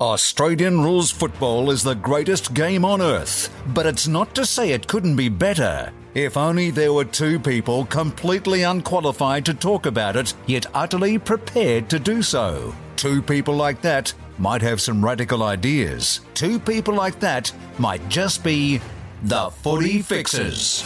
Australian rules football is the greatest game on earth, but it's not to say it couldn't be better. If only there were two people completely unqualified to talk about it, yet utterly prepared to do so. Two people like that might have some radical ideas. Two people like that might just be the footy fixers.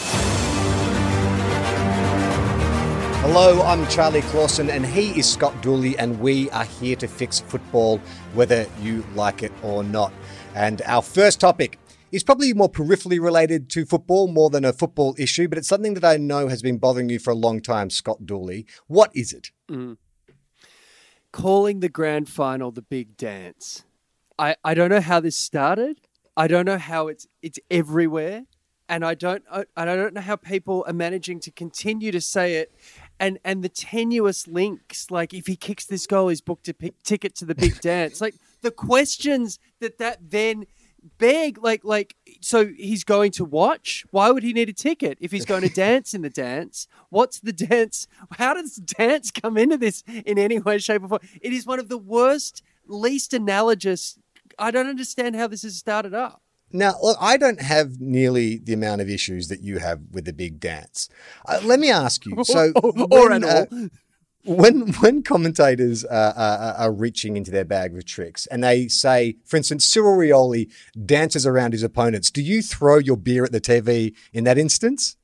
Hello, I'm Charlie Clausen, and he is Scott Dooley, and we are here to fix football, whether you like it or not. And our first topic is probably more peripherally related to football more than a football issue, but it's something that I know has been bothering you for a long time, Scott Dooley. What is it? Mm. Calling the grand final the big dance. I, I don't know how this started. I don't know how it's it's everywhere and I don't I, I don't know how people are managing to continue to say it and and the tenuous links like if he kicks this goal he's booked a p- ticket to the big dance. Like the questions that that then beg like like so he's going to watch? Why would he need a ticket? If he's going to dance in the dance what's the dance how does dance come into this in any way shape or form? It is one of the worst least analogous i don't understand how this has started up now, look, I don't have nearly the amount of issues that you have with the big dance. Uh, let me ask you. So, or when, uh, when when commentators uh, are, are reaching into their bag of tricks and they say, for instance, Cyril Rioli dances around his opponents, do you throw your beer at the TV in that instance?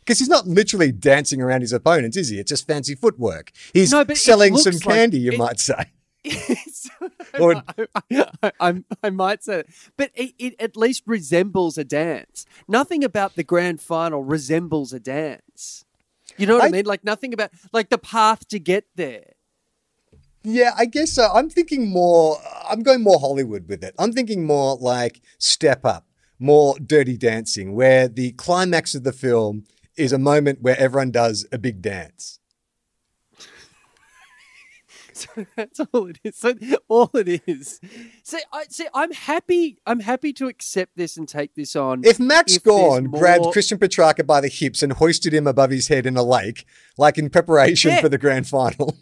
Because he's not literally dancing around his opponents, is he? It's just fancy footwork. He's No, selling some like candy, you it- might say. or Or- I, I, I, I might say, that. but it, it at least resembles a dance. Nothing about the grand final resembles a dance. You know what I, I- mean? Like nothing about like the path to get there. Yeah, I guess so. I'm thinking more, I'm going more Hollywood with it. I'm thinking more like Step Up, more Dirty Dancing, where the climax of the film is a moment where everyone does a big dance. That's all it is. So all it is. See, I see. I'm happy. I'm happy to accept this and take this on. If Max If Gawn grabbed more- Christian Petracca by the hips and hoisted him above his head in a lake, like in preparation Yeah. for the grand final,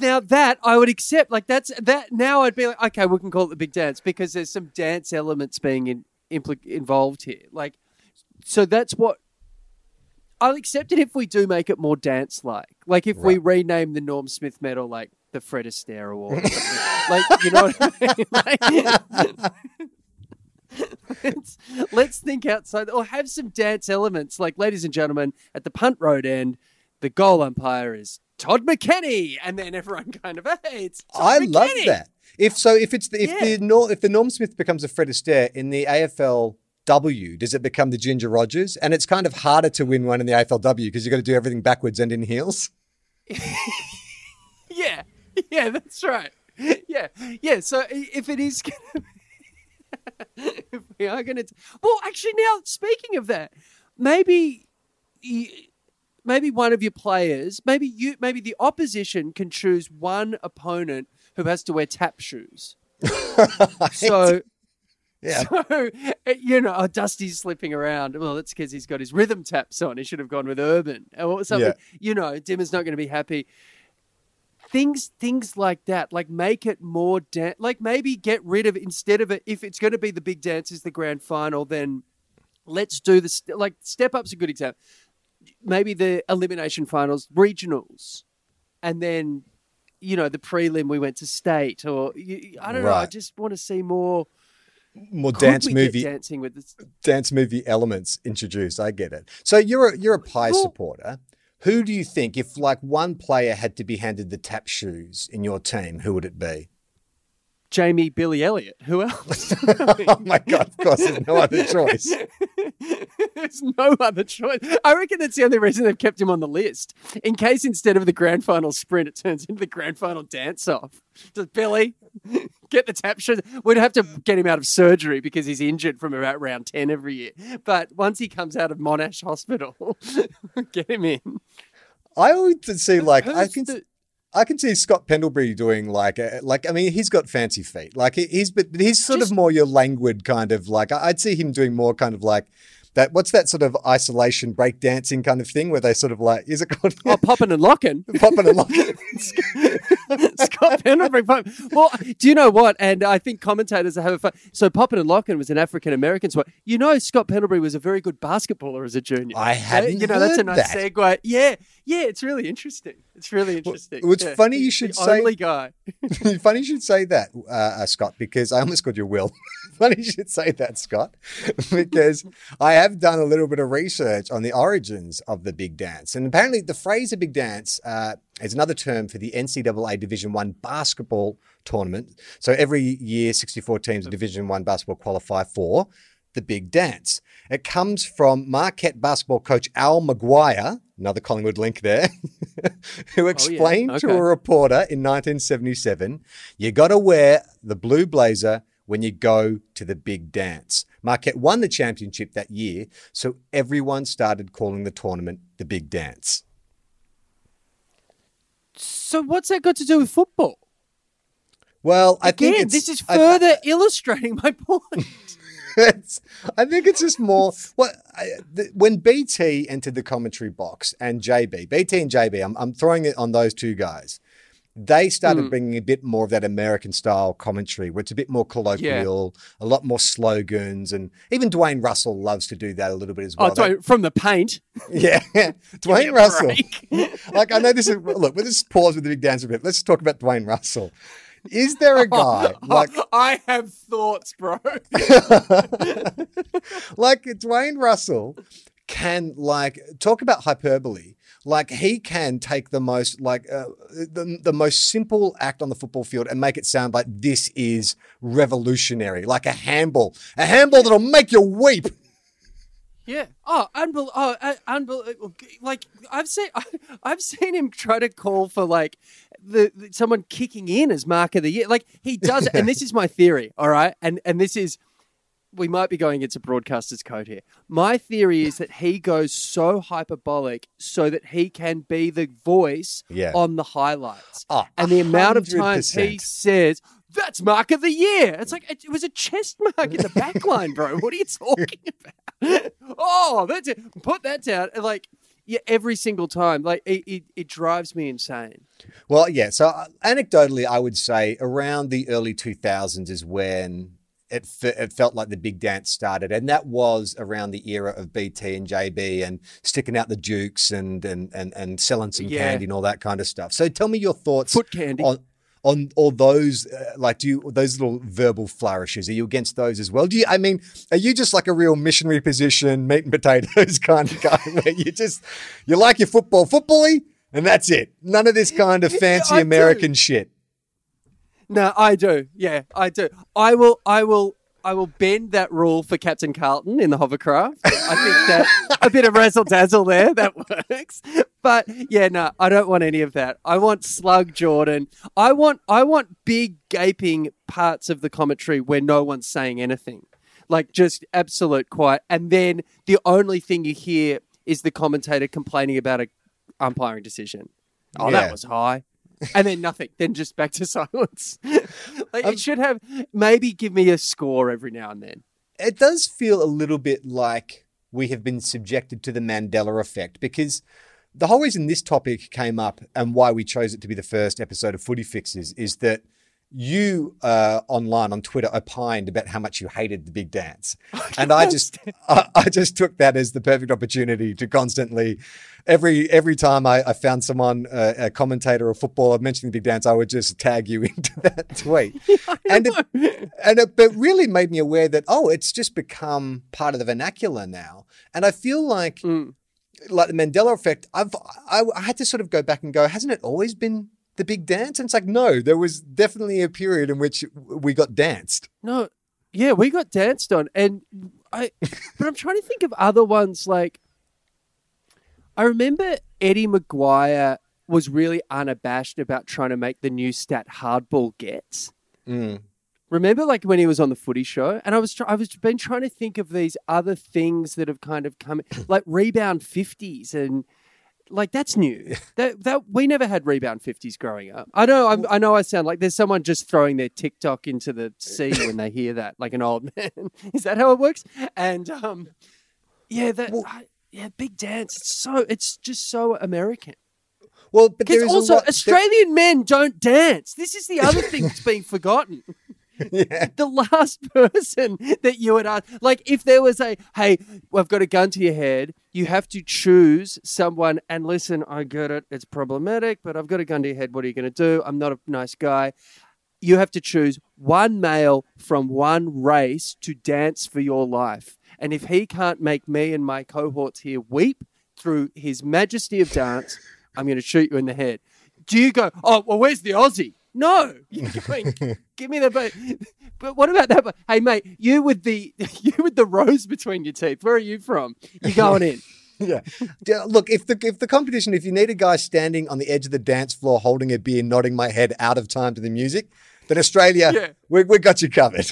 now that I would accept, like that's that. Now I'd be like, okay, we can call it the big dance because there's some dance elements being in, impli- involved here. Like, so that's what I'll accept it if we do make it more dance like. Like if we rename the Norm Smith medal like the Fred Astaire Award. like, you know what I mean? Let's, let's think outside or have some dance elements. Like, ladies and gentlemen, at the punt road end, the goal umpire is Todd McKenney, and then everyone kind of, hey, it's Todd I love that. If so, if it's the, if Yeah. the Nor- if the Norm Smith becomes a Fred Astaire in the AFLW, does it become the Ginger Rogers? And it's kind of harder to win one in the AFLW because you've got to do everything backwards and in heels. Yeah, yeah, that's right. Yeah, yeah. So if it is, gonna if we are going to, well, actually, now speaking of that, maybe, maybe one of your players, maybe you, maybe the opposition can choose one opponent who has to wear tap shoes. So. Yeah. So, eh, you know, oh, Dusty's slipping around. Well, that's because he's got his rhythm taps on. He should have gone with Urban or something. Yeah. You know, Dimma's not going to be happy. Things, things like that, like make it more dan- like maybe get rid of instead of it. If it's going to be the big dance is the grand final, then let's do this st- like step up's a good example. Maybe the elimination finals, regionals, and then you know the prelim we went to state or you, I don't know. I just want to see more More could dance movie dancing with this? dance movie elements introduced. I get it. So you're a you're a pie Well- supporter. Who do you think, if like one player had to be handed the tap shoes in your team, who would it be? Jamie Billy Elliott. Who else? oh my god! Of course, there's no other choice. There's no other choice. I reckon that's the only reason they've kept him on the list. In case instead of the grand final sprint, it turns into the grand final dance off. Just Billy, get the tap shoes. We'd have to get him out of surgery because he's injured from about round 10 every year. But once he comes out of Monash Hospital, get him in. I would see like I Who's can the- I can see Scott Pendlebury doing like a, like I mean he's got fancy feet like he, he's but he's sort Just- of more your languid kind of like I'd see him doing more kind of like that what's that sort of isolation break dancing kind of thing where they sort of like is it called Oh, popping and locking. popping and locking? Scott Pendlebury. Well, do you know what? And I think commentators are having fun. So Poppin and Lockin was an African American sport. You know, Scott Pendlebury was a very good basketballer as a junior. I hadn't You know, that's a nice that. segue. Yeah, yeah, it's really interesting. It's really interesting. well, it's Yeah. funny you should the say- only guy. Funny you should say that, uh, uh, Scott, because I almost called you Will. Funny you should say that, Scott, because I have done a little bit of research on the origins of the big dance, and apparently the phrase "a big dance" uh, is another term for the NCAA Division One basketball tournament. So every year, 64 teams in Division One basketball qualify for the big dance. It comes from Marquette basketball coach Al McGuire, another Collingwood link there, who oh, explained to Okay. a reporter in 1977, you got to wear the blue blazer when you go to the big dance. Marquette won the championship that year, so everyone started calling the tournament the big dance. So what's that got to do with football? Well, I think Again, it's, this is I- further illustrating my point. It's, I think it's just more. What I, the, when BT entered the commentary box and JB, BT and JB, I'm, I'm throwing it on those two guys. They started Hmm. bringing a bit more of that American style commentary, where it's a bit more colloquial, a lot more slogans, and even Dwayne Russell loves to do that a little bit as well. oh, sorry, from the paint. yeah, Dwayne Russell. like I know this is look. We'll just pause with the big dance a bit. Let's talk about Dwayne Russell. Is there a guy like I have thoughts, bro. like Dwayne Russell can like talk about hyperbole. Like he can take the most like uh, the, the most simple act on the football field and make it sound like this is revolutionary, like a handball, a handball that'll make you weep. Yeah. Oh, unbel- oh, uh, unbel- Like I've seen, I've seen him try to call for like the, the someone kicking in as mark of the year. Like he does, and this is my theory. All right, and and this is we might be going into broadcaster's code here. My theory is that he goes so hyperbolic so that he can be the voice Yeah. on the highlights. Oh, and the amount of times he says, that's mark of the year. It's like, it was a chest mark in the back line, bro. What are you talking about? oh, that's it. Put that down. Like, yeah, every single time. Like, it, it, it drives me insane. Well, yeah. So uh, anecdotally, I would say around the early 2000s is when it, fe- it felt like the big dance started. And that was around the era of BT and JB and sticking out the Dukes and, and, and, and selling some Yeah. candy and all that kind of stuff. So tell me your thoughts Foot candy. on, on all those, uh, like, do you, those little verbal flourishes, are you against those as well? Do you, I mean, are you just like a real missionary position, meat and potatoes kind of guy where you just, you like your football, footbally, and that's it? None of this kind of fancy I do. American shit. No, I do. Yeah, I do. I will. I will. I will bend that rule for Captain Carlton in the hovercraft. I think that a bit of razzle dazzle there that works. But yeah, no, I don't want any of that. I want Slug Jordon. I want. I want big gaping parts of the commentary where no one's saying anything, like just absolute quiet. And then the only thing you hear is the commentator complaining about a umpiring decision. Oh, Yeah. that was high. And then nothing. Then just back to silence. like, Um, it should have maybe give me a score every now and then. It does feel a little bit like we have been subjected to the Mandela effect because the whole reason this topic came up and why we chose it to be the first episode of Footy Fixes is that you uh, online on Twitter opined about how much you hated the big dance, and I just I, I just took that as the perfect opportunity to constantly every every time I, I found someone uh, a commentator or footballer mentioning the big dance, I would just tag you into that tweet, and it, and it but really made me aware that oh, it's just become part of the vernacular now, and I feel like Mm. like the Mandela effect, I've I, I had to sort of go back and go, hasn't it always been the big dance? And it's like, no, there was definitely a period in which we got danced. No, yeah, we got danced on, and I. but I'm trying to think of other ones. Like, I remember Eddie McGuire was really unabashed about trying to make the new stat hardball gets. Mm. Remember, like when he was on the Footy Show, and I was try- I was been trying to think of these other things that have kind of come, like rebound fifties, and like that's new. that that we never had rebound fifties growing up. I know I'm, I know I sound like there's someone just throwing their TikTok into the sea when they hear that, like an old man. Is that how it works? And um, Yeah, that. I- yeah, big dance. It's so. It's just so American. Well, but there Because also lot, Australian men don't dance. This is the other thing that's being forgotten. yeah. the last person that you would ask, like if there was a, hey, I've got a gun to your head, you have to choose someone and listen, I get it, it's problematic, but I've got a gun to your head. What are you going to do? I'm not a nice guy. You have to choose one male from one race to dance for your life. And if he can't make me and my cohorts here weep through his majesty of dance, I'm going to shoot you in the head. Do you go, oh, well, where's the Aussie? No, you're give me the. But, but what about that? But hey, mate, you with the you with the rose between your teeth. Where are you from? You going in? Yeah. Yeah, Look, if the if the competition, if you need a guy standing on the edge of the dance floor holding a beer, nodding my head out of time to the music, then Australia, Yeah. we we got you covered.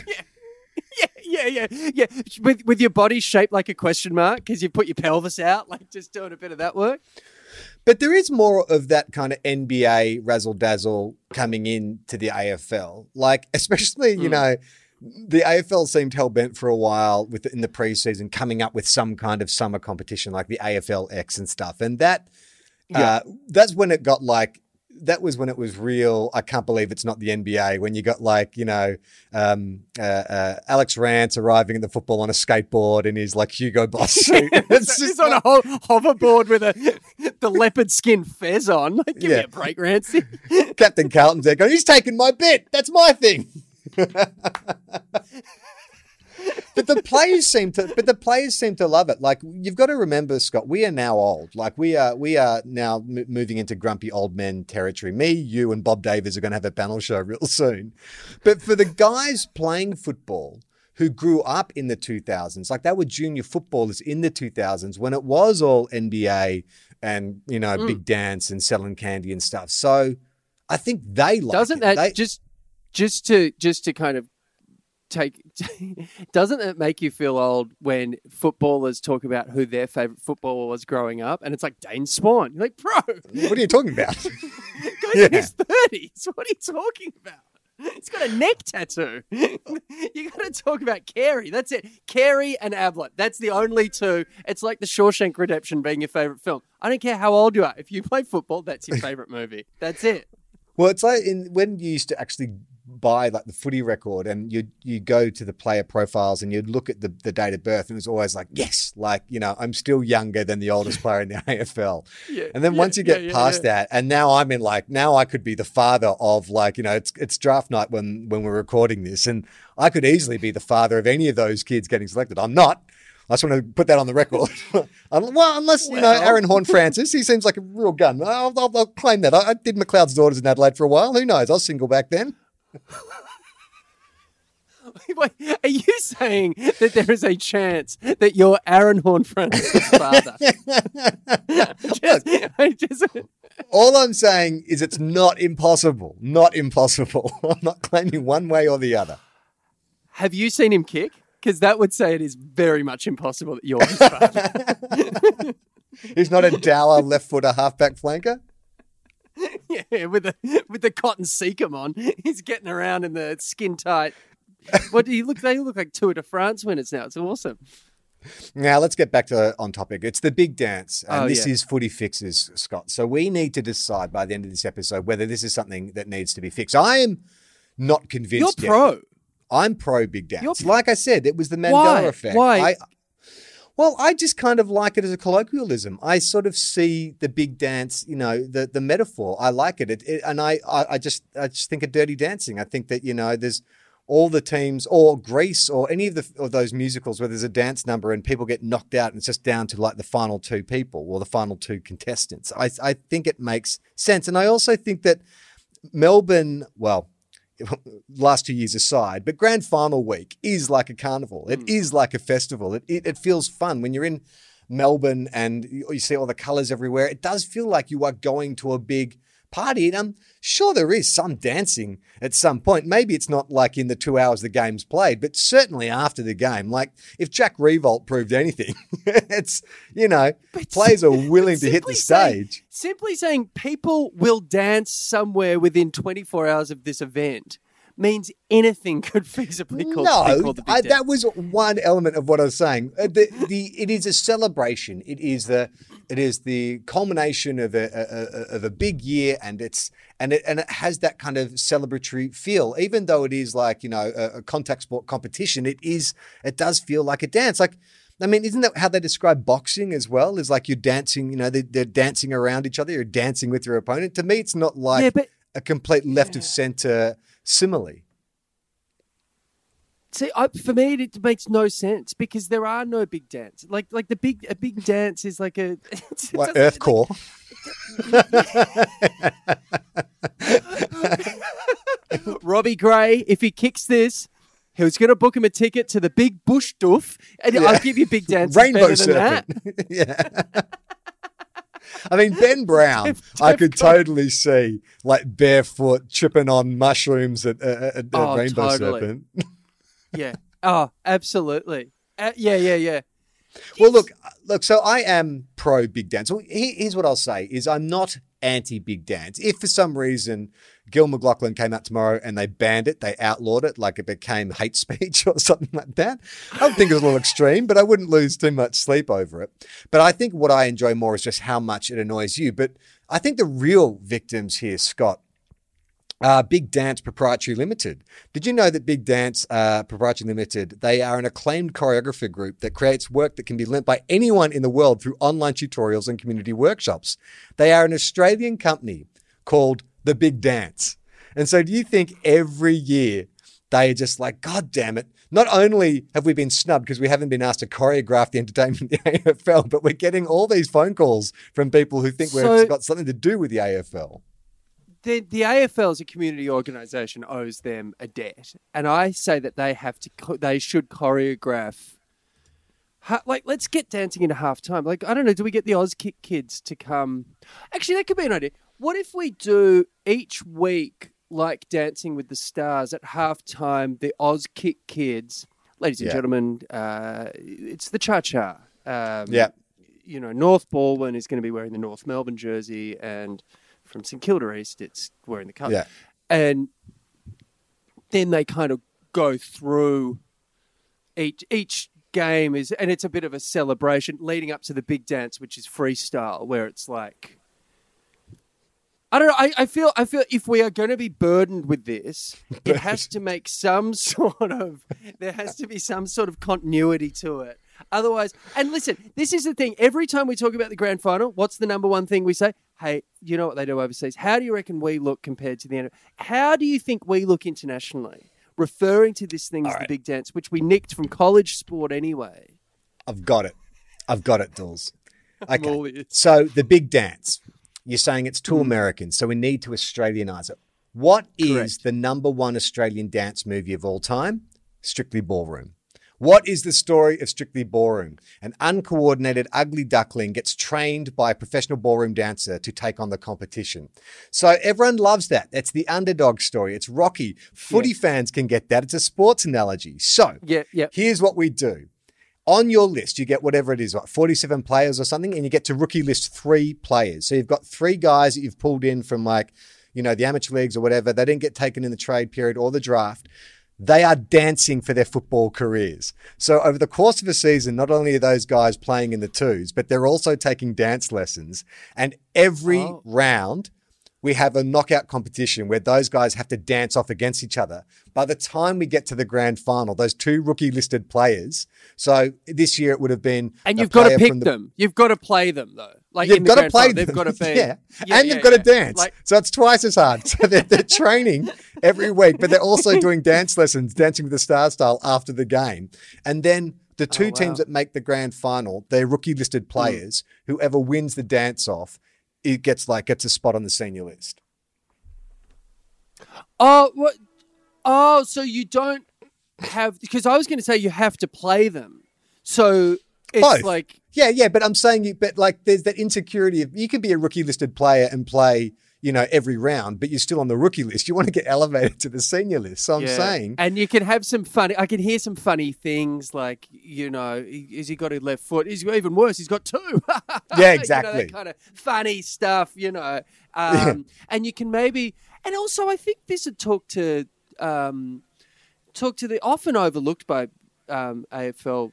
yeah, yeah, yeah, yeah. With with your body shaped like a question mark because you put your pelvis out, like just doing a bit of that work. But there is more of that kind of NBA razzle dazzle coming in to the AFL. Like, especially, you know, the AFL seemed hell bent for a while with in the preseason coming up with some kind of summer competition like the AFL X and stuff. And that uh, that's when it got like that was when it was real. I can't believe it's not the NBA when you got like, you know, um, uh, uh, Alex Rance arriving at the football on a skateboard in his like Hugo Boss suit. It's He's just on a ho- hoverboard with a the leopard skin fez on. Like, give me Yeah. a break, Rancy. Captain Carlton's there going, he's taking my bit. That's my thing. but the players seem to but the players seem to love it. Like you've got to remember, Scott, we are now old. Like we are we are now m- moving into grumpy old men territory. Me, you, and Bob Davis are going to have a panel show real soon. But for the guys playing football who grew up in the 2000s, like they were junior footballers in the 2000s when it was all NBA and you know mm. big dance and selling candy and stuff. So I think they like doesn't it. that They- just just to just to kind of take doesn't it make you feel old when footballers talk about who their favorite footballer was growing up and it's like Dane Swan you're like bro what are you talking about? guy's Yeah. in his 30s what are you talking about He's got a neck tattoo. you got to talk about Carey. That's it. Carey and Ablett. That's the only two. It's like the Shawshank Redemption being your favorite film. I don't care how old you are. If you play football, that's your favorite movie. That's it. Well, it's like in when you used to actually buy like the footy record and you you go to the player profiles and you'd look at the, the date of birth and it was always like, yes, like, you know, I'm still younger than the oldest player in the AFL. Yeah, And then yeah, once you get yeah, past that, and now I'm in like now I could be the father of like, you know, it's it's draft night when when we're recording this, and I could easily be the father of any of those kids getting selected. I'm not. I just want to put that on the record. Well, unless you know Aaron Horne-Francis, he seems like a real gun. I'll, I'll, I'll claim that. I, I did McLeod's daughters in Adelaide for a while. Who knows? I was single back then. Wait, are you saying that there is a chance that you're Aaron Horne-Francis' father? just, I just, All I'm saying is it's not impossible. Not impossible. I'm not claiming one way or the other. have you seen him kick? Because that would say it is very much impossible that you're his father. He's not a dour left footer halfback flanker. yeah, with the with the cotton seacum on, he's getting around in the skin tight. What do you look? They look like Tour de France winners now. It's awesome. Now let's get back to on topic. It's the big dance, and Oh, this yeah. is footy fixes, Scott. So we need to decide by the end of this episode whether this is something that needs to be fixed. I am not convinced. You're yet. pro. I'm pro big dance. You're- like I said, it was the Mandela Why? effect. Why? I, well, I just kind of like it as a colloquialism. I sort of see the big dance, you know, the the metaphor. I like it, it, it and I, I I just I just think of Dirty Dancing. I think that you know there's all the teams or Grease or any of the of those musicals where there's a dance number and people get knocked out and it's just down to like the final two people or the final two contestants. I I think it makes sense, and I also think that Melbourne, well, last two years aside, but grand final week is like a carnival. It hmm. is like a festival. It, it, it feels fun when you're in Melbourne and you, you see all the colors everywhere. It does feel like you are going to a big party. And I'm sure there is some dancing at some point. Maybe it's not like in the two hours the game's played, but certainly after the game. Like if Jack Riewoldt proved anything, it's, you know, players are willing to hit the Simply saying- stage. simply saying people will dance somewhere within 24 hours of this event means anything could feasibly call, be no, called I, that was one element of what I was saying. Uh, The, the it is a celebration. It is the it is the culmination of a, a, a of a big year, and it's and it and it has that kind of celebratory feel. Even though it is like you know a, a contact sport competition, it is it does feel like a dance. Like I mean, isn't that how they describe boxing as well? Is like you're dancing. You know, they're, they're dancing around each other. You're dancing with your opponent. To me, it's not like yeah, but a complete left of center simile. See, I, for me, it makes no sense because there are no big dance. Like, like the big a big dance is like a Like Earthcore. Robbie Gray, if he kicks this, he was going to book him a ticket to the big bush doof, and Yeah. I'll give you big dance Rainbow better than that. Yeah. I mean, Ben Brown, I could totally see like barefoot tripping on mushrooms at, at, at Oh, Rainbow totally. Serpent. Yeah. Oh, absolutely. Uh, yeah, yeah, yeah. Well, look, look. So I am pro big dance. Well, here's what I'll say: is I'm not anti big dance. If for some reason Gil McLachlan came out tomorrow and they banned it, they outlawed it, like it became hate speech or something like that, I would think it was a little extreme, but I wouldn't lose too much sleep over it. But I think what I enjoy more is just how much it annoys you. But I think the real victims here, Scott, uh, Big Dance Proprietary Limited. Did you know that Big Dance uh, Proprietary Limited, they are an acclaimed choreographer group that creates work that can be learnt by anyone in the world through online tutorials and community workshops. They are an Australian company called The Big Dance. And so do you think every year they are just like, God damn it. Not only have we been snubbed because we haven't been asked to choreograph the entertainment of the AFL, but we're getting all these phone calls from people who think So- we've got something to do with the AFL. The, the AFL as a community organisation owes them a debt, and I say that they have to. They should choreograph. Like, let's get dancing into half time. Like, I don't know. Do we get the Auskick kids to come? Actually, that could be an idea. What if we do each week, like Dancing with the Stars, at half time, the Auskick kids, ladies and Yeah. gentlemen, uh, it's the Cha Cha. Um, Yeah. you know, North Baldwin is going to be wearing the North Melbourne jersey, and from St Kilda East, it's wearing the colour. Yeah. And then they kind of go through each each game is, and it's a bit of a celebration leading up to the big dance, which is freestyle, where it's like. I don't know. I, I feel I feel if we are going to be burdened with this, it has to make some sort of there has to be some sort of continuity to it. Otherwise, and listen, this is the thing. Every time we talk about the grand final, what's the number one thing we say? Hey, you know what they do overseas? How do you reckon we look compared to the end? How do you think we look internationally? Referring to this thing as the big dance, which we nicked from college sport anyway. I've got it. I've got it, Dulls. Okay. So the big dance. You're saying it's too mm. American, so we need to Australianize it. What is Correct. the number one Australian dance movie of all time? Strictly Ballroom. What is the story of Strictly Ballroom? An uncoordinated, ugly duckling gets trained by a professional ballroom dancer to take on the competition. So everyone loves that. That's the underdog story. It's Rocky. Footy fans can get that. It's a sports analogy. So Yeah, yeah. Here's what we do. On your list, you get whatever it is, like 47 players or something, and you get to rookie list three players. So you've got three guys that you've pulled in from like, you know, the amateur leagues or whatever. They didn't get taken in the trade period or the draft. They are dancing for their football careers. So over the course of a season, not only are those guys playing in the twos, but they're also taking dance lessons. And every Oh. round, we have a knockout competition where those guys have to dance off against each other. By the time we get to the grand final, those two rookie listed players. So this year it would have been. And you've got to pick the- them. You've got to play them though. Like You've got to play. They've got to be. yeah. Yeah, and yeah, they've got to dance. Like, so it's twice as hard. So they're, they're training every week, but they're also doing dance lessons, dancing with the star style after the game. And then the two Oh, wow. Hmm. teams that make the grand final, they're rookie listed players. Whoever wins the dance off, it gets like gets a spot on the senior list. oh, what? Oh, so you don't have because I was going to say you have to play them. So it's Both. like Yeah, yeah, but I'm saying you, but like there's that insecurity of you could be a rookie listed player and play, you know, every round, but you're still on the rookie list. You want to get elevated to the senior list. So I'm yeah. saying, and you can have some funny. I can hear some funny things like you know, is he got a left foot? He's even worse. He's got two. Yeah, You know, exactly. that kind of funny stuff. You know, um, and you can maybe, and also I think this would talk to um, talk to the often overlooked by um, AFL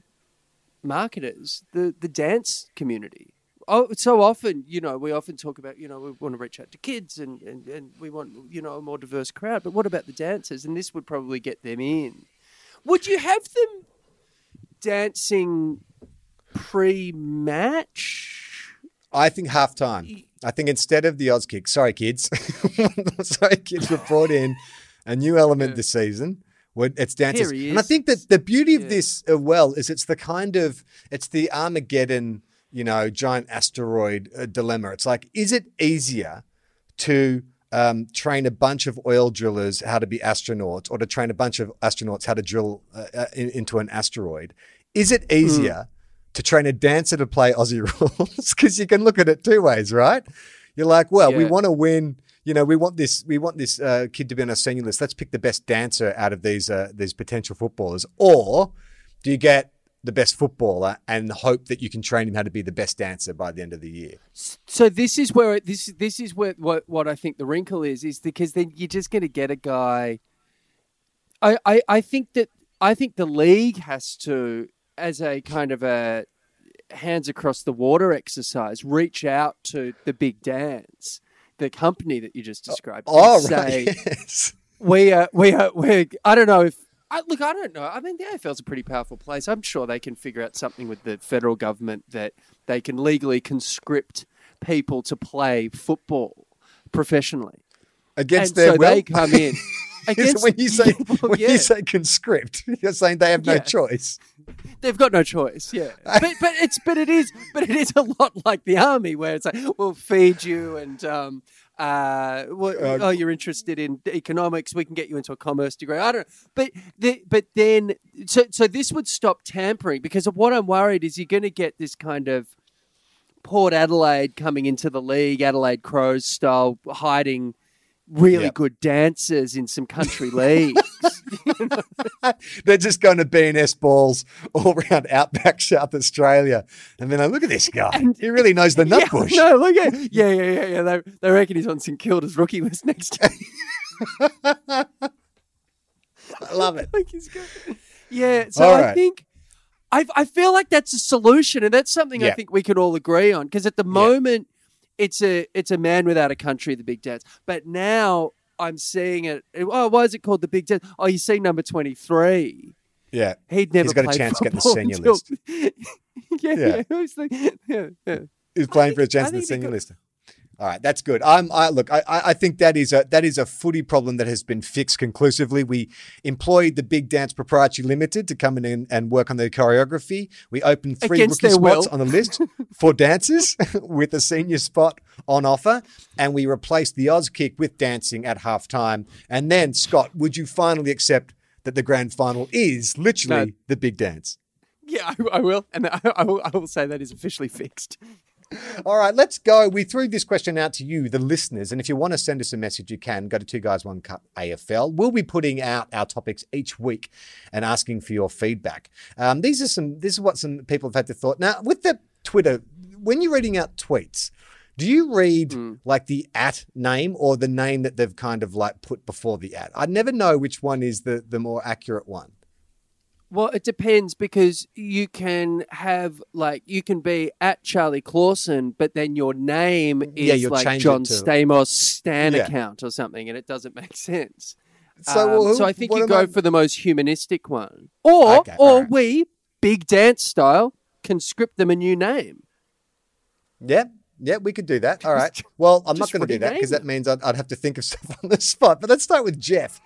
marketers the the dance community. Oh, so often, you know, we often talk about, you know, we want to reach out to kids and, and, and we want, you know, a more diverse crowd. But what about the dancers? And this would probably get them in. Would you have them dancing pre-match? I think halftime. I think instead of the Auskick, sorry kids, sorry kids, were brought in a new element Yeah. this season. It's dancers, and I think that the beauty of Yeah. this well is it's the kind of it's the Armageddon, you know, giant asteroid uh, dilemma. It's like, is it easier to um, train a bunch of oil drillers how to be astronauts, or to train a bunch of astronauts how to drill uh, uh, in, into an asteroid? Is it Hmm. easier to train a dancer to play Aussie rules? Because you can look at it two ways, right? You're like, well, we want to win. You know, we want this. We want this uh, kid to be on a senior list. Let's pick the best dancer out of these uh, these potential footballers. Or do you get the best footballer and hope that you can train him how to be the best dancer by the end of the year? So this is where it, this this is where what what I think the wrinkle is is because then you're just going to get a guy. I, I I think that I think the league has to, as a kind of a hands across the water exercise, reach out to the big dance, the company that you just oh, described. and Oh, say, right. Yes. we are we are we I don't know if I, look I don't know I mean the AFL's a pretty powerful place I'm sure they can figure out something with the federal government that they can legally conscript people to play football professionally Against and their so will. they come in against when you say Well, when yeah. you say conscript, you're saying they have no Yeah. choice. they've got no choice yeah but but it's but it is but it is a lot like the army where it's like we'll feed you and um uh, well, Uh, oh, you're interested in economics. We can get you into a commerce degree. I don't know, but the, but then so so this would stop tampering because of what I'm worried is you're going to get this kind of Port Adelaide coming into the league, Adelaide Crows style, hiding really Yep. good dancers in some country leagues. They're just going to B&S balls all around outback South Australia. And then I look at this guy. he really knows the nut yeah, bush. no, look at yeah, yeah, yeah, yeah. They, they reckon he's on St Kilda's rookie list next year. I love it. like he's good. Yeah, so All I think I I feel like that's a solution, and that's something I think we can all agree on. Because at the moment, it's a it's a man without a country, the Big Dance. But now I'm seeing it. Oh, why is it called the Big Dance? Oh, you see number twenty three. Yeah. He'd never He's got a chance to get the senior until- list. yeah, Yeah. yeah. Who's yeah, yeah. He's playing for a chance in the senior got- list. All right, that's good. I'm, I look. I, I think that is a that is a footy problem that has been fixed conclusively. We employed the Big Dance Proprietary Limited to come in and, work on the choreography. We opened three Against rookie their will. spots on the list for dancers with a senior spot on offer, and we replaced the Auskick with dancing at halftime. And then, Scott, would you finally accept that the grand final is literally No. the Big Dance? Yeah, I, I will, and I, I will. I will say that is officially fixed. All right, let's go. We threw this question out to you, the listeners, and if you want to send us a message, you can go to Two Guys One Cup AFL. We'll be putting out our topics each week and asking for your feedback. Um, these are some. This is what some people have had to thought. Now, with the Twitter, when you're reading out tweets, do you read like the at name or the name that they've kind of like put before the at? I never know which one is the the more accurate one. Well, it depends because you can have like you can be at Charlie Clausen, but then your name is Yeah, like John to- Stamos Stan Yeah. account or something, and it doesn't make sense. So, Um, well, who- so I think you go I- for the most humanistic one, or Okay, or right. we big dance style can script them a new name. Yeah, yeah, we could do that. All right. Well, I'm not going to do that because that means I'd, I'd have to think of stuff on the spot. But let's start with Jeff,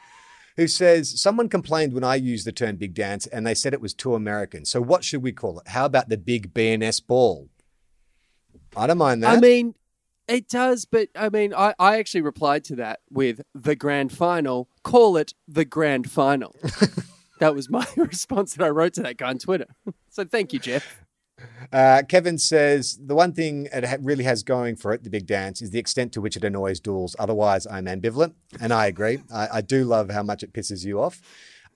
who says someone complained when I used the term big dance and they said it was too American. So what should we call it? How about the big B&S ball? I don't mind that. I mean, it does, but I mean, I, I actually replied to that with the grand final. Call it the grand final. that was my response that I wrote to that guy on Twitter. so thank you, Jeff. Uh, Kevin says the one thing it ha- really has going for it, the big dance, is the extent to which it annoys duels. Otherwise, I'm ambivalent, and I agree. I, I do love how much it pisses you off.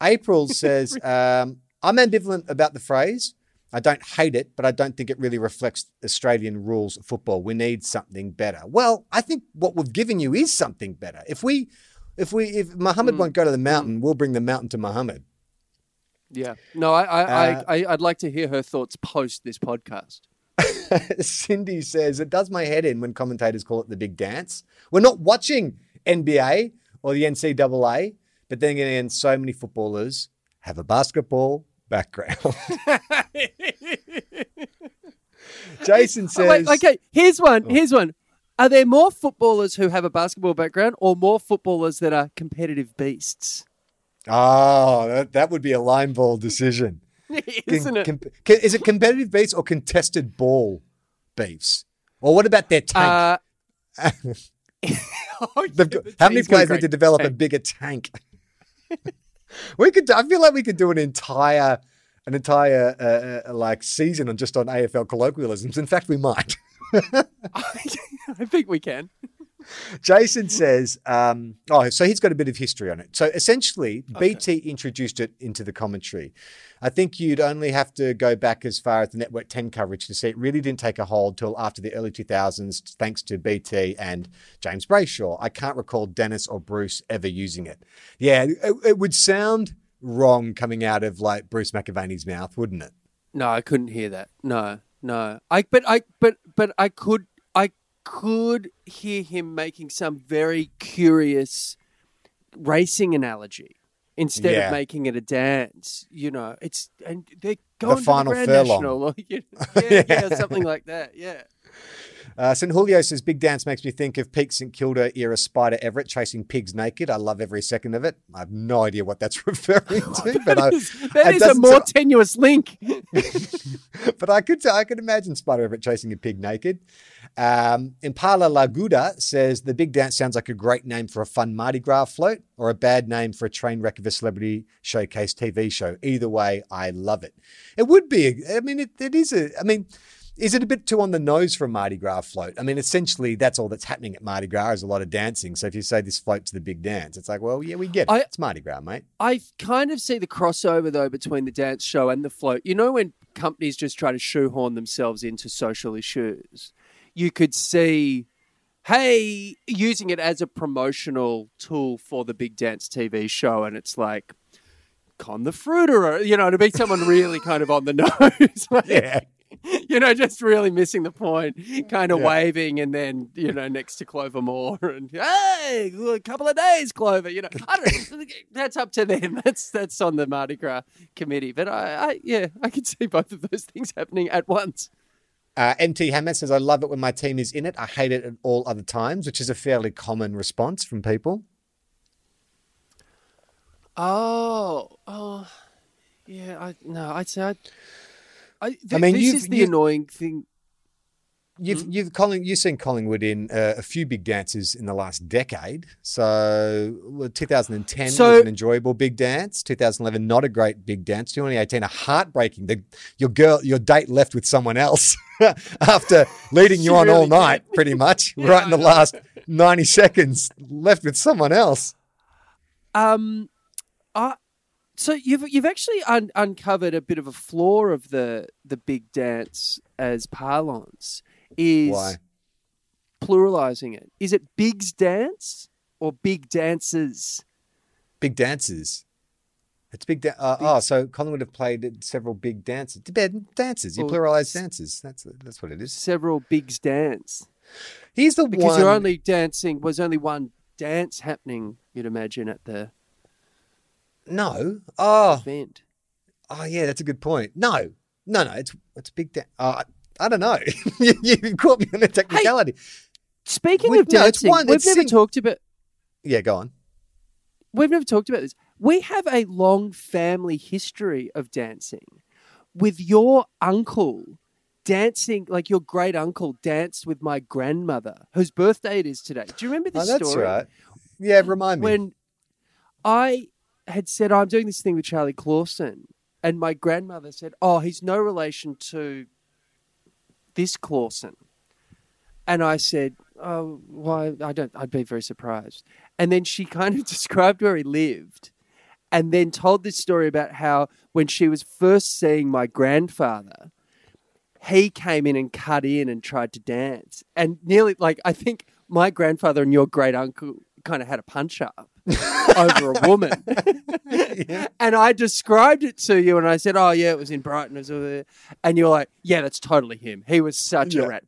April says um, I'm ambivalent about the phrase. I don't hate it, but I don't think it really reflects Australian rules of football. We need something better. Well, I think what we've given you is something better. If we If we if Muhammad won't go to the mountain, we'll bring the mountain to Muhammad. Yeah. No, I, I, Uh, I, I'd like to hear her thoughts post this podcast. Cindy says it does my head in when commentators call it the big dance. We're not watching NBA or the NCAA, but then again, so many footballers have a basketball background. Jason says, Oh, wait, okay, here's one. Here's one. Are there more footballers who have a basketball background or more footballers that are competitive beasts? "Oh, that, that would be a line ball decision." Isn't it? Com- com- is it competitive beefs or contested ball beefs? Or what about their tank? Uh, oh, They've got- how many players need to develop a bigger tank? we could. I feel like we could do an entire, an entire uh, uh, like season on just on AFL colloquialisms. In fact, we might. I think we can. Jason says, um, oh, so he's got a bit of history on it. So essentially, BT introduced it into the commentary. I think you'd only have to go back as far as the Network 10 coverage to see it really didn't take a hold till after the early 2000s, thanks to BT and James Brayshaw. I can't recall Dennis or Bruce ever using it. Yeah, it, it would sound wrong coming out of like Bruce McAvaney's mouth, wouldn't it? No, I couldn't hear that. No, no. I but I but but I could I could hear him making some very curious racing analogy instead Yeah. of making it a dance. You know, it's and they're going final to the Grand furlong. National, or, you know, yeah, yeah, something like that. Yeah. Uh, St. Julio says, Big Dance makes me think of peak St. Kilda era Spider Everitt chasing pigs naked. I love every second of it. I have no idea what that's referring to, but I, That is, that it is a more sound- tenuous link. but I could I could imagine Spider Everitt chasing a pig naked. Um, Impala Laguda says the big dance sounds like a great name for a fun Mardi Gras float or a bad name for a train wreck of a celebrity showcase TV show. Either way, I love it. It would be. I mean, it, it is a. I mean. Is it a bit too on the nose for a Mardi Gras float? I mean, essentially, that's all that's happening at Mardi Gras is a lot of dancing. So if you say this float float's the big dance, it's like, well, yeah, we get it. I- it's Mardi Gras, mate. I kind of see the crossover though between the dance show and the float. You know when companies just try to shoehorn themselves into social issues, you could see, hey, using it as a promotional tool for the big dance TV show, and it's like. Con the fruiterer, you know, to be someone really kind of on the nose. like, Yeah. You know, just really missing the point, kind of Yeah. waving, and then you know next to Clover Moore, and hey, a couple of days, Clover. You know, I don't. know. That's up to them. That's that's on the Mardi Gras committee. But I, I yeah, I can see both of those things happening at once. Uh, MT Hammett says, I love it when my team is in it. I hate it at all other times, which is a fairly common response from people. Oh, oh, yeah. I no, I'd say. I'd, I, th- I mean, this you've- is the you- annoying thing. You've you've Colling, you've seen Collingwood in uh, a few big dances in the last decade. So well, 2010 So- was an enjoyable big dance. 2011 not a great big dance. 2018 a heartbreaking. The, your girl, your date left with someone else after leading you on all really did. night, pretty much. Yeah, right in the last 90 seconds, left with someone else. Um, so you've you've actually un- uncovered a bit of a flaw of the the big dance as parlance is Why? pluralizing it. Is it bigs dance or big dances? Big dances. It's big. Da- uh, oh, so Collingwood have played several big dances. Dances. You pluralize dances. That's that's what it is. Several bigs dance Here's the because one. you're only dancing. Was only one dance happening. You'd imagine at the no. Oh, event. oh yeah, that's a good point. No, no, no. It's it's big. Da- uh, I don't know. you, you caught me on a technicality. Speaking We- of no, dancing, one- we've never sing- talked about. Yeah, go on. we've never talked about this. We have a long family history of dancing. With your uncle dancing, like your great uncle danced with my grandmother, whose birthday it is today. Do you remember this Oh, that's story? That's right. Yeah, remind me. When I had said, oh, I'm doing this thing with Charlie Clausen, and my grandmother said, Oh, he's no relation to this Clausen. And I said, Oh, why? I don't, I'd be very surprised. And then she kind of described where he lived and then told this story about how when she was first seeing my grandfather, he came in and cut in and tried to dance. And nearly like, I think my grandfather and your great uncle kind of had a punch up. Over a woman. And I described it to you and I said, Oh, yeah, it was in Brighton. Was over there. And you're like, Yeah, that's totally him. He was such Yeah. a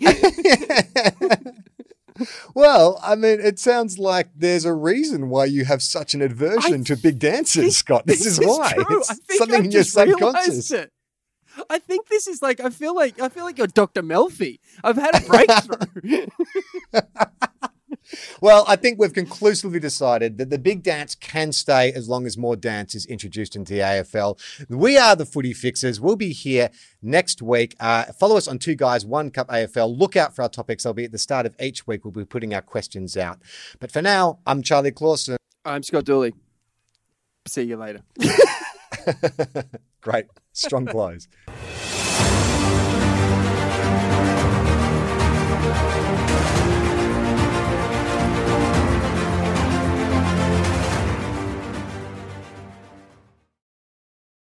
ratbag." Well, I mean, it sounds like there's a reason why you have such an aversion I to big dancers, Scott. This, is, why. True. It's I think something I've in your just realised subconscious. it. I think this is like I feel like I feel like you're Dr. Melfi. I've had a breakthrough. Well, I think we've conclusively decided that the big dance can stay as long as more dance is introduced into the AFL. We are the Footy Fixers. We'll be here next week. Uh, follow us on Two Guys, One Cup AFL. Look out for our topics. They'll be at the start of each week. We'll be putting our questions out. But for now, I'm Charlie Clausen. I'm Scott Dooley. See you later. Great. Strong close.